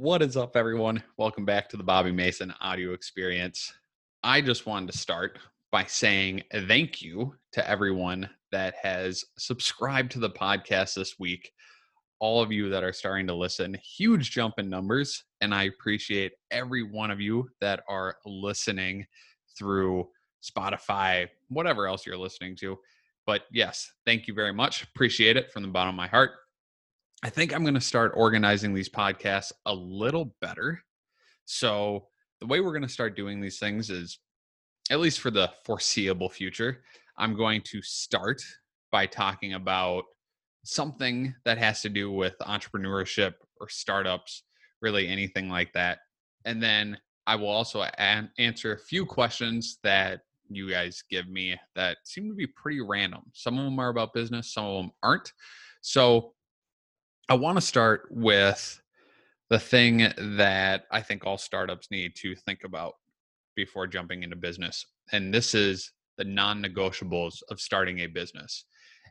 What is up, everyone? Welcome back to the Bobby Mason audio experience. I just wanted to start by saying thank you to everyone that has subscribed to the podcast this week. All of you that are starting to listen, huge jump in numbers. And I appreciate every one of you that are listening through Spotify, whatever else you're listening to. But yes, thank you very much. Appreciate it from the bottom of my heart. I think I'm going to start organizing these podcasts a little better. So, the way we're going to start doing these things is, at least for the foreseeable future, I'm going to start by talking about something that has to do with entrepreneurship or startups, really anything like that. And then I will also a- answer a few questions that you guys give me that seem to be pretty random. Some of them are about business, some of them aren't. So, I want to start with the thing that I think all startups need to think about before jumping into business. And this is the non negotiables of starting a business.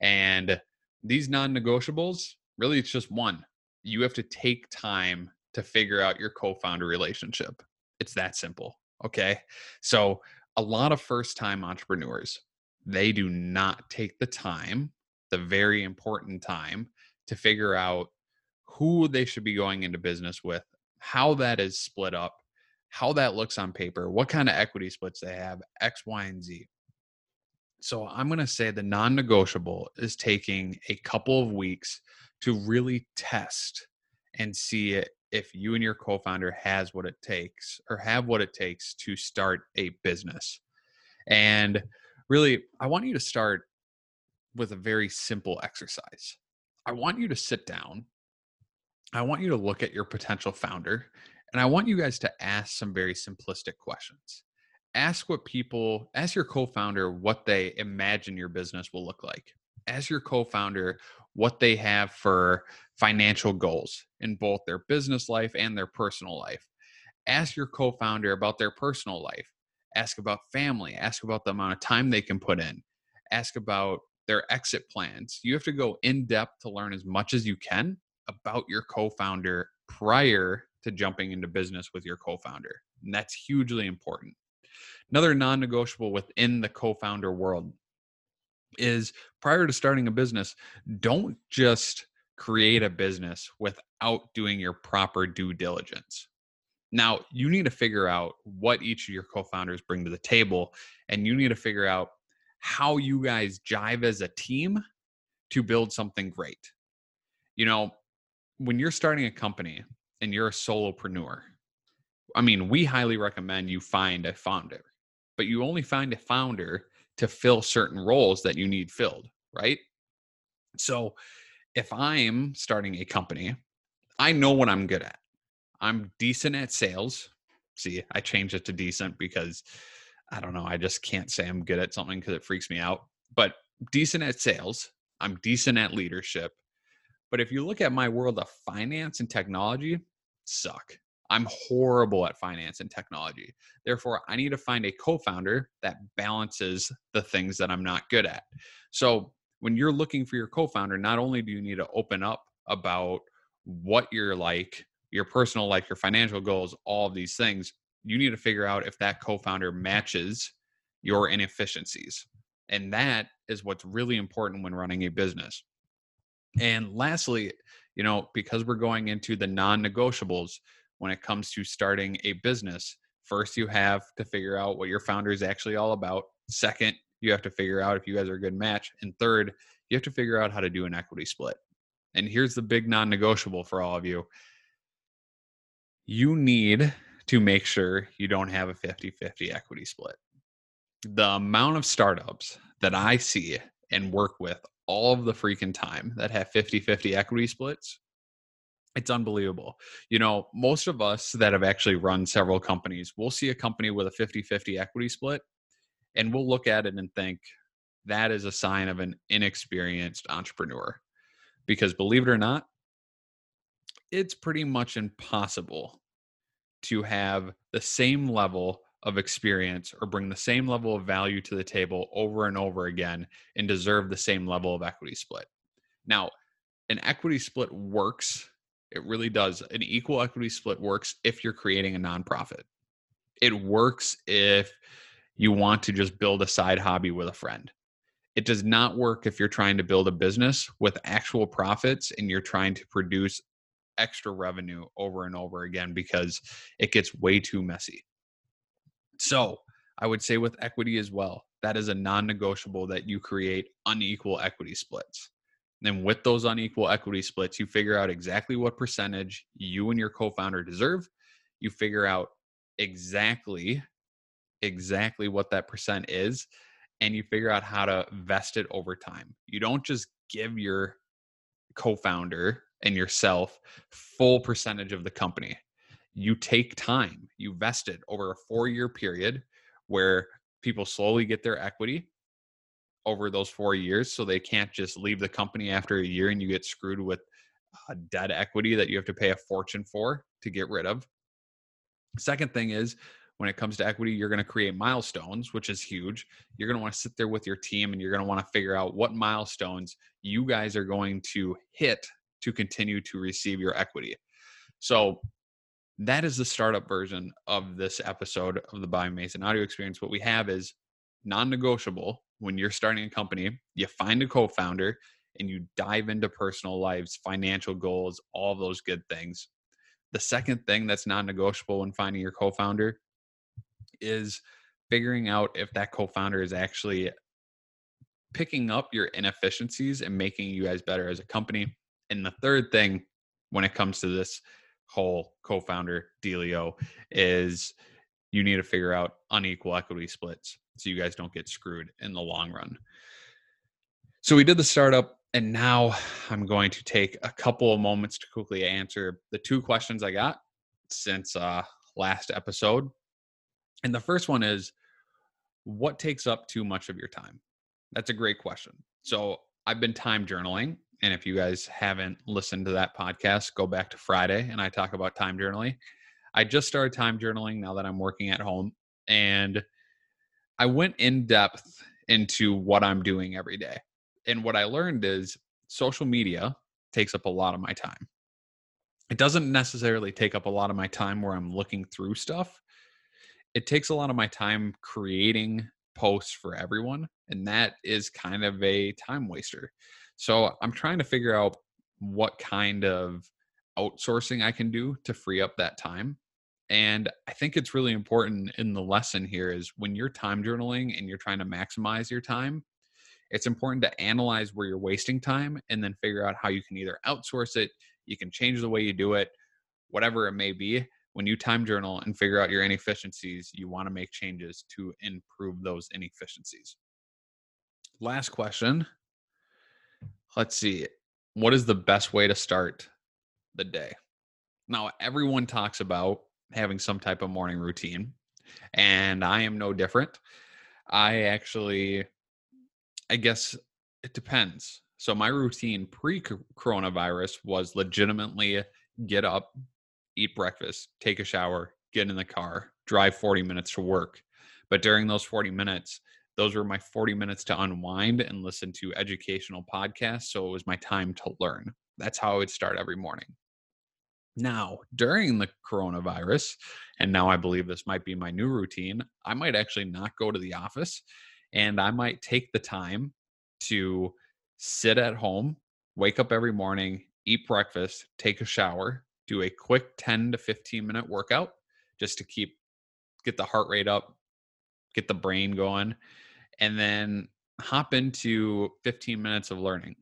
And these non negotiables, really, it's just one. You have to take time to figure out your co founder relationship. It's that simple. Okay. So, a lot of first time entrepreneurs, they do not take the time, the very important time, to figure out who they should be going into business with, how that is split up, how that looks on paper, what kind of equity splits they have, X, Y, and Z. So I'm going to say the non negotiable is taking a couple of weeks to really test and see if you and your co founder has what it takes or have what it takes to start a business. And really, I want you to start with a very simple exercise. I want you to sit down. I want you to look at your potential founder and I want you guys to ask some very simplistic questions. Ask what people, ask your co founder what they imagine your business will look like. Ask your co founder what they have for financial goals in both their business life and their personal life. Ask your co founder about their personal life. Ask about family. Ask about the amount of time they can put in. Ask about their exit plans. You have to go in depth to learn as much as you can about your co founder prior to jumping into business with your co founder. And that's hugely important. Another non negotiable within the co founder world is prior to starting a business, don't just create a business without doing your proper due diligence. Now, you need to figure out what each of your co founders bring to the table, and you need to figure out how you guys jive as a team to build something great. You know, when you're starting a company and you're a solopreneur, I mean, we highly recommend you find a founder, but you only find a founder to fill certain roles that you need filled, right? So if I'm starting a company, I know what I'm good at. I'm decent at sales. See, I changed it to decent because I don't know. I just can't say I'm good at something because it freaks me out. But decent at sales. I'm decent at leadership. But if you look at my world of finance and technology, suck. I'm horrible at finance and technology. Therefore, I need to find a co founder that balances the things that I'm not good at. So, when you're looking for your co founder, not only do you need to open up about what you're like, your personal life, your financial goals, all of these things, you need to figure out if that co founder mm-hmm. matches your inefficiencies. And that is what's really important when running a business. And lastly, you know, because we're going into the non negotiables, when it comes to starting a business. First, you have to figure out what your founder is actually all about. Second, you have to figure out if you guys are a good match. And third, you have to figure out how to do an equity split. And here's the big non negotiable for all of you you need to make sure you don't have a 50 50 equity split. The amount of startups that I see and work with all of the freaking time that have 50 50 equity splits it's unbelievable. You know, most of us that have actually run several companies, we'll see a company with a 50 50 equity split and we'll look at it and think that is a sign of an inexperienced entrepreneur. Because believe it or not, it's pretty much impossible to have the same level of experience or bring the same level of value to the table over and over again and deserve the same level of equity split. Now, an equity split works It really does. An equal equity split works if you're creating a nonprofit. It works if you want to just build a side hobby with a friend. It does not work if you're trying to build a business with actual profits and you're trying to produce extra revenue over and over again because it gets way too messy. So, I would say with equity as well, that is a non negotiable that you create unequal equity splits. And with those unequal equity splits, you figure out exactly what percentage you and your co founder deserve. You figure out exactly exactly what that percent is and you figure out how to vest it over time. You don't just give your co-founder and yourself full percentage of the company. You take time, you vest it over a 4-year period where people slowly get their equity over those 4 years so they can't just leave the company after a year and you get screwed with a dead equity that you have to pay a fortune for to get rid of. Second thing is when it comes to equity, you're going to create milestones, which is huge. You're going to want to sit there with your team and you're going to want to figure out what milestones you guys are going to hit to continue to receive your equity. So that is the startup version of this episode of the Bobby Mason audio experience. What we have is non negotiable when you're starting a company, you find a co founder and you dive into personal lives, financial goals, all those good things. The second thing that's non negotiable when finding your co founder is figuring out if that co-founder is actually picking up your inefficiencies and making you guys better as a company. And the third thing when it comes to this whole co-founder dealio is you need to figure out unequal equity splits so you guys don't get screwed in the long run. So we did the startup and now I'm going to take a couple of moments to quickly answer the two questions I got since uh last episode and the first one is what takes up too much of your time? That's a great question. So I've been time journaling. And if you guys haven't listened to that podcast, go back to Friday and I talk about time journaling. I just started time journaling now that I'm working at home. And I went in depth into what I'm doing every day. And what I learned is social media takes up a lot of my time. It doesn't necessarily take up a lot of my time where I'm looking through stuff, it takes a lot of my time creating posts for everyone and that is kind of a time waster so i'm trying to figure out what kind of outsourcing i can do to free up that time and i think it's really important in the lesson here is when you're time journaling and you're trying to maximize your time it's important to analyze where you're wasting time and then figure out how you can either outsource it you can change the way you do it whatever it may be when you time journal and figure out your inefficiencies, you want to make changes to improve those inefficiencies. Last question. Let's see. What is the best way to start the day? Now, everyone talks about having some type of morning routine, and I am no different. I actually, I guess it depends. So, my routine pre coronavirus was legitimately get up, eat breakfast, take a shower, get in the car, drive 40 minutes to work. But during those 40 minutes, those were my 40 minutes to unwind and listen to educational podcasts. So it was my time to learn. That's how I would start every morning. Now, during the coronavirus, and now I believe this might be my new routine, I might actually not go to the office and I might take the time to sit at home, wake up every morning, eat breakfast, take a shower, do a quick 10 to 15 minute workout just to keep get the heart rate up, get the brain going, and then hop into 15 minutes of learning.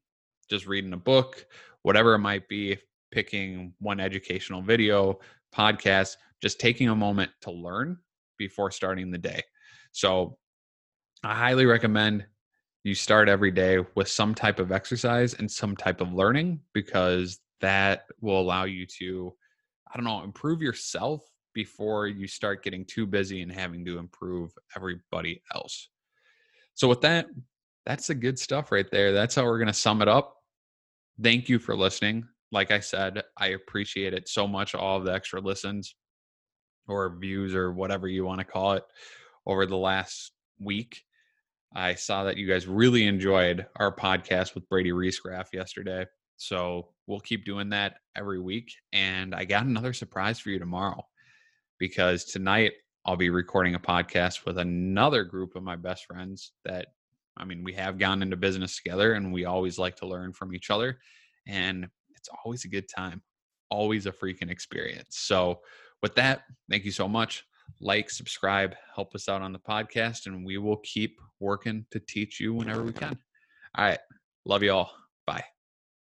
Just reading a book, whatever it might be, picking one educational video, podcast, just taking a moment to learn before starting the day. So I highly recommend you start every day with some type of exercise and some type of learning because that will allow you to i don't know improve yourself before you start getting too busy and having to improve everybody else so with that that's the good stuff right there. That's how we're going to sum it up. Thank you for listening. Like i said i appreciate it so much all of the extra listens or views or whatever you want to call it over the last week. I saw that you guys really enjoyed our podcast with brady reesgraff yesterday. So we'll keep doing that every week. And I got another surprise for you tomorrow because tonight I'll be recording a podcast with another group of my best friends that I mean, we have gone into business together and we always like to learn from each other. And it's always a good time, always a freaking experience. So, with that, thank you so much. Like, subscribe, help us out on the podcast, and we will keep working to teach you whenever we can. All right. Love you all. Bye.